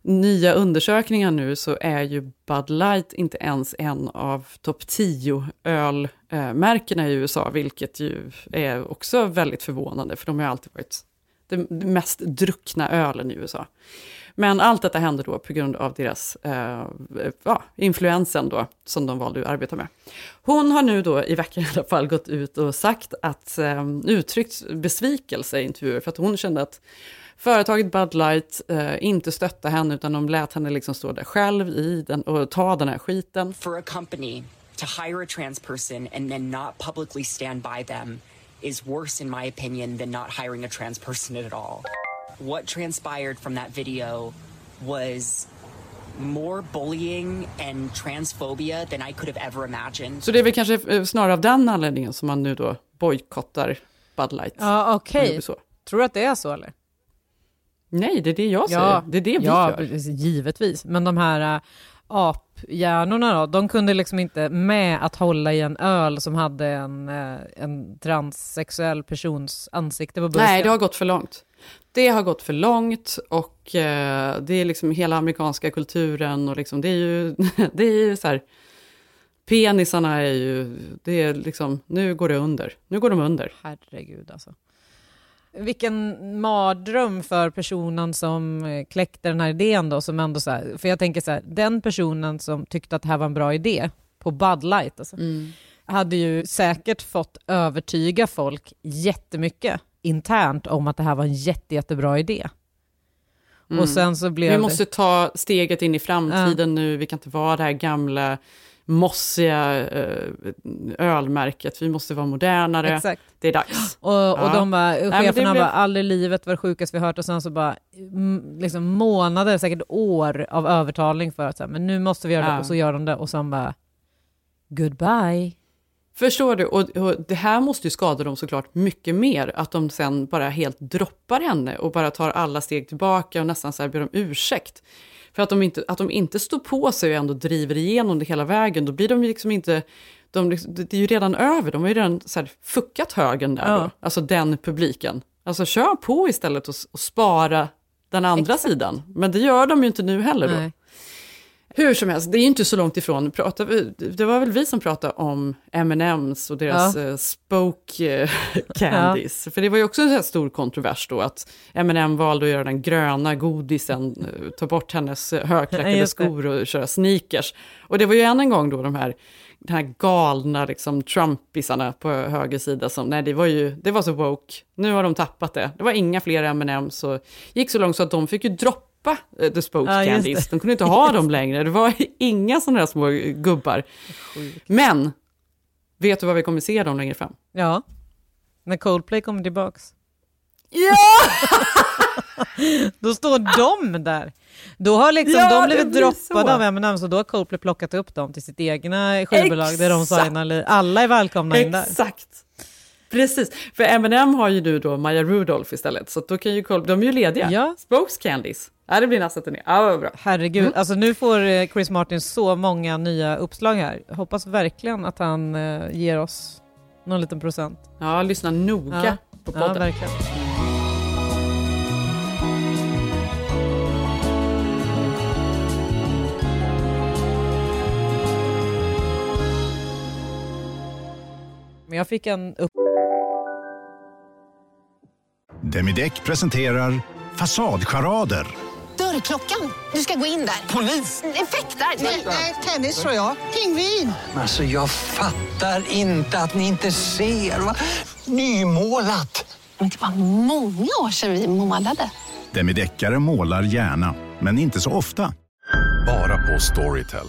nya undersökningar nu så är ju Bud Light inte ens en av topp 10 ölmärkena i USA, vilket ju är också väldigt förvånande, för de har alltid varit den mest druckna ölen i USA. Men allt detta hände då på grund av deras eh, ja, influensen då, som de valde att arbeta med. Hon har nu då i veckan i alla fall gått ut och sagt att, eh, uttryckt besvikelse i intervjuer, för att hon kände att företaget Bud Light eh, inte stöttade henne, utan de lät henne liksom stå där själv i den, och ta den här skiten. For a company to hire a trans person and then not publicly stand by them is worse in my opinion than not hiring a trans person at all. What transpired from that video was more bullying and transphobia than I could have ever imagined. Så det är väl kanske eh, snarare av den anledningen som man nu då bojkottar Bud Light. Ja, okej. Okay. Tror du att det är så eller? Nej, det är det jag säger. Ja, det är det vi ja, gör. givetvis. Men de här äh, aphjärnorna då, de kunde liksom inte med att hålla i en öl som hade en, äh, en transsexuell persons ansikte på burken. Nej, det har gått för långt. Det har gått för långt och eh, det är liksom hela amerikanska kulturen och liksom det är ju, (laughs) det är ju så här, penisarna är ju, det är liksom, nu går det under, nu går de under. Herregud alltså. Vilken mardröm för personen som eh, kläckte den här idén då, som ändå så här, för jag tänker så här, den personen som tyckte att det här var en bra idé på Bud Light, alltså, mm. hade ju säkert fått övertyga folk jättemycket internt om att det här var en jätte, jättebra idé. Mm. Och sen så blev Vi det... måste ta steget in i framtiden ja. nu, vi kan inte vara det här gamla mossiga eh, ölmärket, vi måste vara modernare, Exakt. det är dags. Och, och Ja. de bara, cheferna det blev- bara, aldrig i livet var det sjukaste vi hört och sen så bara mm, liksom månader, säkert år av övertalning för att så här, men nu måste vi göra det Ja. och så gör de det och sen bara goodbye. Förstår du? Och, och det här måste ju skada dem såklart mycket mer, att de sen bara helt droppar henne och bara tar alla steg tillbaka och nästan så här ber om ursäkt. För att de inte, att de inte står på sig och ändå driver igenom det hela vägen, då blir de ju liksom inte... De, liksom- det är ju redan över, de har ju redan så här fuckat högen där Ja. då, alltså den publiken. Alltså kör på istället och, och spara den andra sidan. Men det gör de ju inte nu heller då. Hur som helst, det är ju inte så långt ifrån. Det var väl vi som pratade om M&M's och deras Ja. eh, spoke eh, (laughs) candies. För det var ju också en sån stor kontrovers då att M&M valde att göra den gröna godisen, eh, ta bort hennes Ja, högklackade det. skor och köra sneakers. Och det var ju än en gång då de här, de här galna liksom, Trumpisarna på höger sida som, nej det var ju, det var så woke, nu har de tappat det. Det var inga fler M&M's och gick så långt så att de fick ju droppa eh, the spoke Ja, candies. De kunde inte ha dem (laughs) längre, det var inga sådana där små gubbar. Men, vet du vad vi kommer se dem längre fram? Ja, när Coldplay kommer tillbaks. Ja! (laughs) Då står de där. Då har liksom Ja, de blivit droppade så. av M&M så då har Coldplay plockat upp dem till sitt egna skivbolag där de signar, alla är välkomna in där. Exakt. Precis, för M&M har ju nu då Maja Rudolph istället, så då kan ju Coldplay, de är ju lediga. Ja. Spokes candies. Ja, det blir nästa turné. Ja, vad bra. Herregud, Mm. alltså nu får eh, Chris Martin så många nya uppslag här. Jag hoppas verkligen att han eh, ger oss någon liten procent. Ja, lyssna noga Ja. på Ja, podden. verkligen. Men jag fick en upp... Demideck presenterar Fasadcharader. Dörrklockan. Du ska gå in där. Polis? Effektar? Nej, tennis tror jag. Pingvin. Alltså jag fattar inte att ni inte ser. Va? Nymålat! Men det var många år sedan vi målade. Demideckare målar gärna, men inte så ofta. Bara på Storytel.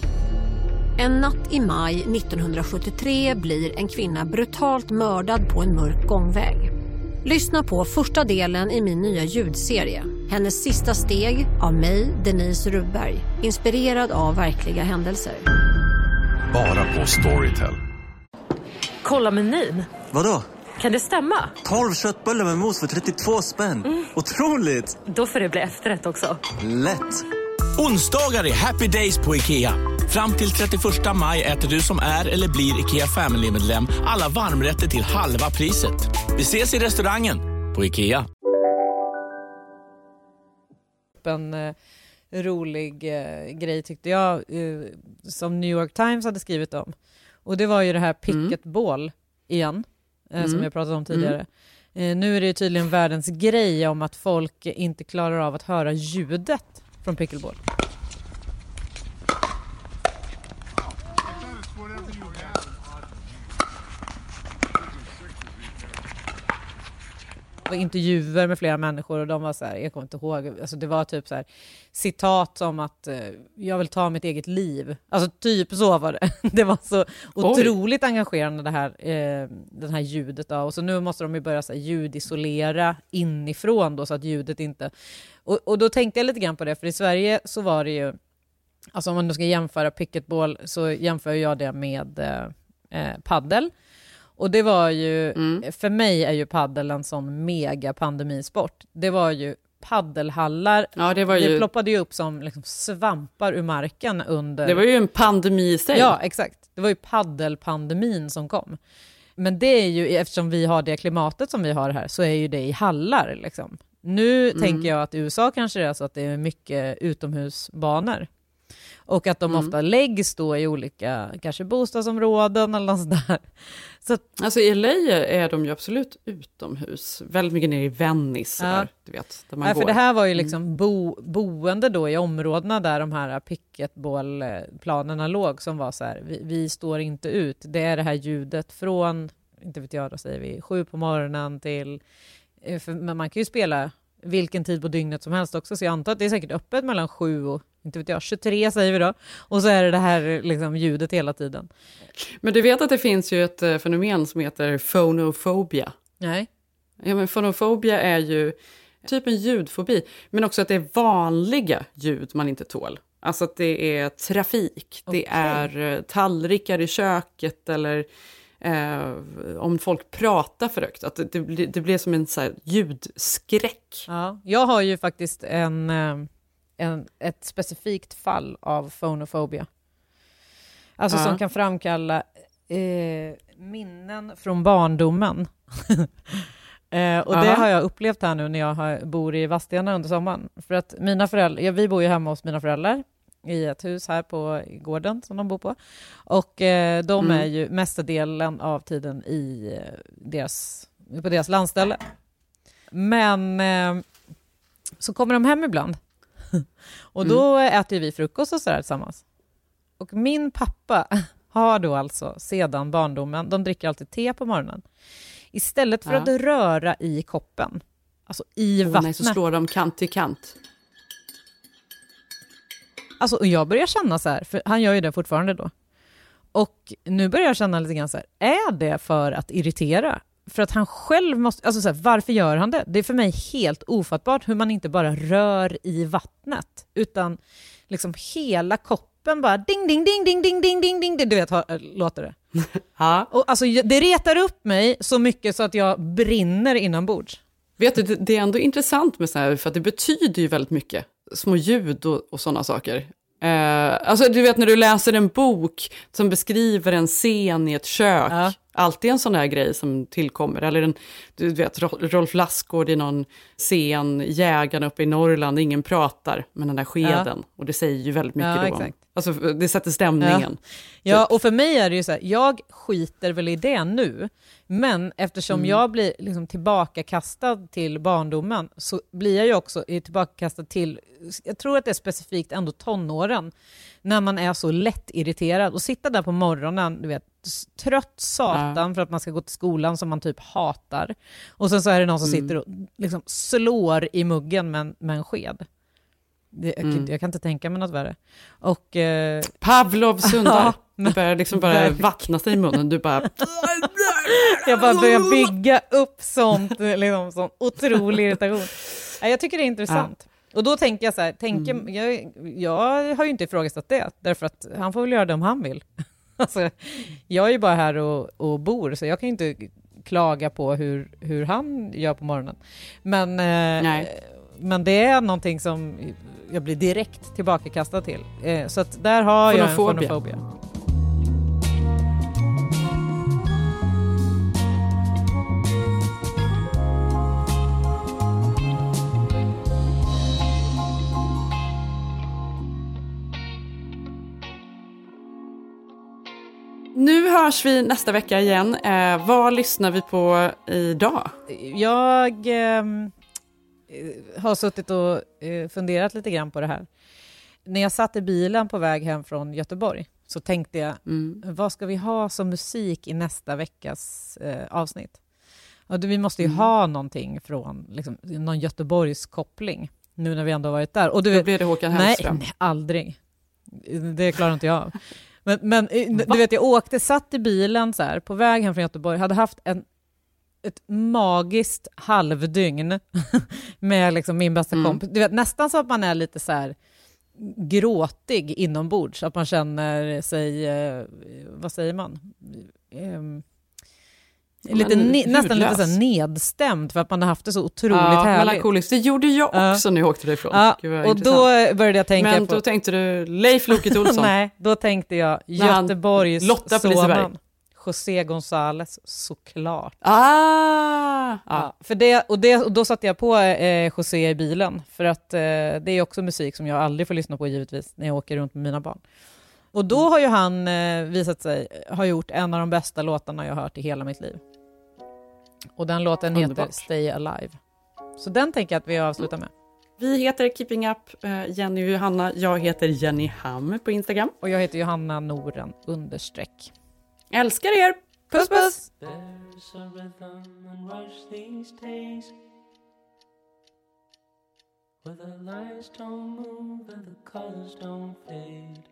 En natt i maj 1973 blir en kvinna brutalt mördad på en mörk gångväg. Lyssna på första delen i min nya ljudserie. Hennes sista steg av mig, Denise Rubberg. Inspirerad av verkliga händelser. Bara på Storytel. Kolla menyn. Vadå? Kan det stämma? 12 köttbullar med mos för 32 spänn. Otroligt! Då får det bli efterrätt också. Lätt! Onsdagar är happy days på IKEA. Fram till 31 maj äter du som är eller blir IKEA Family-medlem alla varmrätter till halva priset. Vi ses i restaurangen på IKEA. En eh, rolig eh, grej tyckte jag, eh, som New York Times hade skrivit om. Och det var ju det här picketball igen, eh, som Mm. jag pratat om tidigare. Eh, nu är det ju tydligen världens grej om att folk inte klarar av att höra ljudet från pickleball. Intervjuer med flera människor och de var så här, jag kommer inte ihåg, alltså det var typ så här citat som att eh, jag vill ta mitt eget liv. Alltså typ så var det. (laughs) Det var så otroligt engagerande det här, eh, den här ljudet. Då. Och så nu måste de ju börja så här, ljudisolera inifrån då så att ljudet inte... Och, och då tänkte jag lite grann på det, för i Sverige så var det ju, alltså om man nu ska jämföra picketball så jämför jag det med eh, eh, paddel. Och det var ju, för mig är ju paddel en sån mega pandemisport. Det var ju paddelhallar, Ja, det var ju- ploppade ju upp som liksom svampar ur marken under... Det var ju en pandemi i sig. Ja, exakt. Det var ju paddelpandemin som kom. Men det är ju, eftersom vi har det klimatet som vi har här, så är ju det i hallar. Liksom. Nu Mm. tänker jag att i USA kanske det är så att det är mycket utomhusbanor. Och att de Mm. ofta läggs då i olika, kanske bostadsområden eller något sånt där. Så Alltså i LA är de ju absolut utomhus. Väldigt mycket nere i Venice, Ja. där, du vet, där man Nej, går. för det här var ju Mm. liksom bo, boende då i områdena där de här picketbollplanerna låg som var så här, vi, vi står inte ut. Det är det här ljudet från, inte vet jag, då säger vi sju på morgonen till, eh, för, men man kan ju spela vilken tid på dygnet som helst också, så jag antar att det är säkert öppet mellan sju och inte vet jag, 23 säger vi då. Och så är det det här liksom, ljudet hela tiden. Men du vet att det finns ju ett eh, fenomen som heter phonofobia. Nej. Ja, men phonofobia är ju typ en ljudfobi, men också att det är vanliga ljud man inte tål. Alltså att det är trafik, det Okej. är eh, tallrikar i köket eller eh, om folk pratar för högt. Att det, det, blir, det blir som en så ljudskräck. Ja, jag har ju faktiskt en, eh, en, ett specifikt fall av phonofobia. Alltså Ja. som kan framkalla eh, minnen från barndomen. (laughs) eh, och det Aha. har jag upplevt här nu när jag har, bor i Vadstena under sommaren. För att mina föräldrar, ja, vi bor ju hemma hos mina föräldrar i ett hus här på gården som de bor på. Och eh, de Mm. är ju mestadelen av tiden i eh, deras, på deras landställe. Men eh, så kommer de hem ibland. (laughs) och då äter vi frukost och sådär tillsammans. Och min pappa (laughs) har då alltså sedan barndomen, de dricker alltid te på morgonen. Istället för Ja. att röra i koppen, alltså i Åh, vattnet. nej, så slår de kant till kant. Alltså, och jag börjar känna så här, för han gör ju det fortfarande då. Och nu börjar jag känna lite grann så här, är det för att irritera? för att han själv måste... Alltså så här, varför gör han det? Det är för mig helt ofattbart hur man inte bara rör i vattnet, utan liksom hela koppen bara ding, ding, ding, ding, ding, ding, ding, ding. Du vet, äh, låter det? (laughs) Ja. Och alltså, det retar upp mig så mycket så att jag brinner inombords. Vet du, det är ändå intressant med sådana här, för det betyder ju väldigt mycket. Små ljud och, och sådana saker. Eh, alltså du vet när du läser en bok som beskriver en scen i ett kök. Ja. Alltid en sån här grej som tillkommer. Eller en, du vet Ro- Rolf Lassgård i någon scen, jägarna uppe i Norrland, ingen pratar med den där skeden. Och det säger ju väldigt mycket Ja, då. exakt. Alltså det sätter stämningen. Ja, och för mig är det ju så här, jag skiter väl i det nu, men eftersom Mm. jag blir liksom tillbakakastad till barndomen så blir jag ju också tillbakakastad till, jag tror att det är specifikt ändå tonåren, när man är så lätt irriterad och sitta där på morgonen, du vet, trött satan för att man ska gå till skolan som man typ hatar. Och sen så är det någon som Mm. sitter och liksom slår i muggen med en, med en sked. Det, jag, Mm. jag kan inte tänka mig något värre. Och, eh, Pavlovs hundar. (laughs) Ja, börjar liksom bara vattna sig i munnen. Du bara... (laughs) jag bara börjar bygga upp sånt, liksom, sån otrolig irritation. Jag tycker det är intressant. Och då tänker jag så här, tänker, Mm. jag, jag har ju inte ifrågasatt det, därför att han får väl göra det om han vill. (laughs) Alltså, jag är ju bara här och, och bor, så jag kan ju inte klaga på hur, hur han gör på morgonen. Men, eh, men det är någonting som jag blir direkt tillbakakastad till. Eh, så att där har jag en Fonofobia. Nu hörs vi nästa vecka igen. Eh, vad lyssnar vi på idag? Jag ehm, eh, har suttit och eh, funderat lite grann på det här. När jag satt i bilen på väg hem från Göteborg så tänkte jag, vad ska vi ha som musik i nästa veckas eh, avsnitt? Det- vi måste ju Mm. ha någonting från liksom, någon Göteborgs koppling nu när vi ändå har varit där. Och du Då blir det Håkan nej, Hellström. nej, aldrig. Det klarar inte jag av. Men, men eh, du vet, jag åkte, satt i bilen så här, på väg hem från Göteborg, hade haft en, ett magiskt halvdygn (laughs) med liksom min bästa Mm. kompis. Du vet, nästan så att man är lite så här gråtig inombords, att man känner sig, eh, vad säger man? Men lite ne- nästan lite så nedstämd för att man har haft det så otroligt ja, härligt. Melankoliskt. Det gjorde jag Ja. också när jag åkte därifrån. Ja, vad och intressant. då började jag tänka Men på... då tänkte du Leif Loket Olsson. (laughs) Nej, då tänkte jag Göteborgs Lotta. Sonen. José González, såklart. Ah! Ja, för det, och, det, och då satte jag på eh, José i bilen, för att eh, det är också musik som jag aldrig får lyssna på givetvis när jag åker runt med mina barn. Och då har ju han eh, visat sig ha gjort en av de bästa låtarna jag har hört i hela mitt liv. Och den låten heter Underbart. Stay Alive. Så den tänker jag att vi avslutar med. Vi heter Keeping Up, eh, Jenny och Johanna. Jag heter Jenny Ham på Instagram. Och jag heter Johanna Noren understreck. Älskar er! Puss puss! There's a rhythm and rush these days Where the lines don't move and the colors don't fade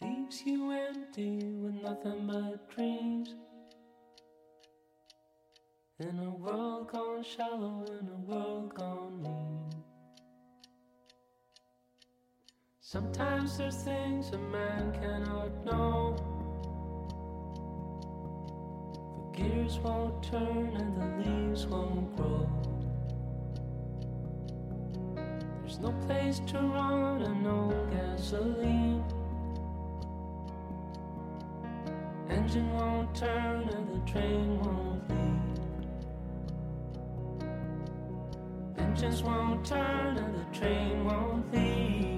Leaves you empty with nothing but dreams In a world gone shallow, in a world gone mean Sometimes there's things a man cannot know The gears won't turn and the leaves won't grow. There's no place to run and no gasoline. Engine won't turn and the train won't leave. Engines won't turn and the train won't leave.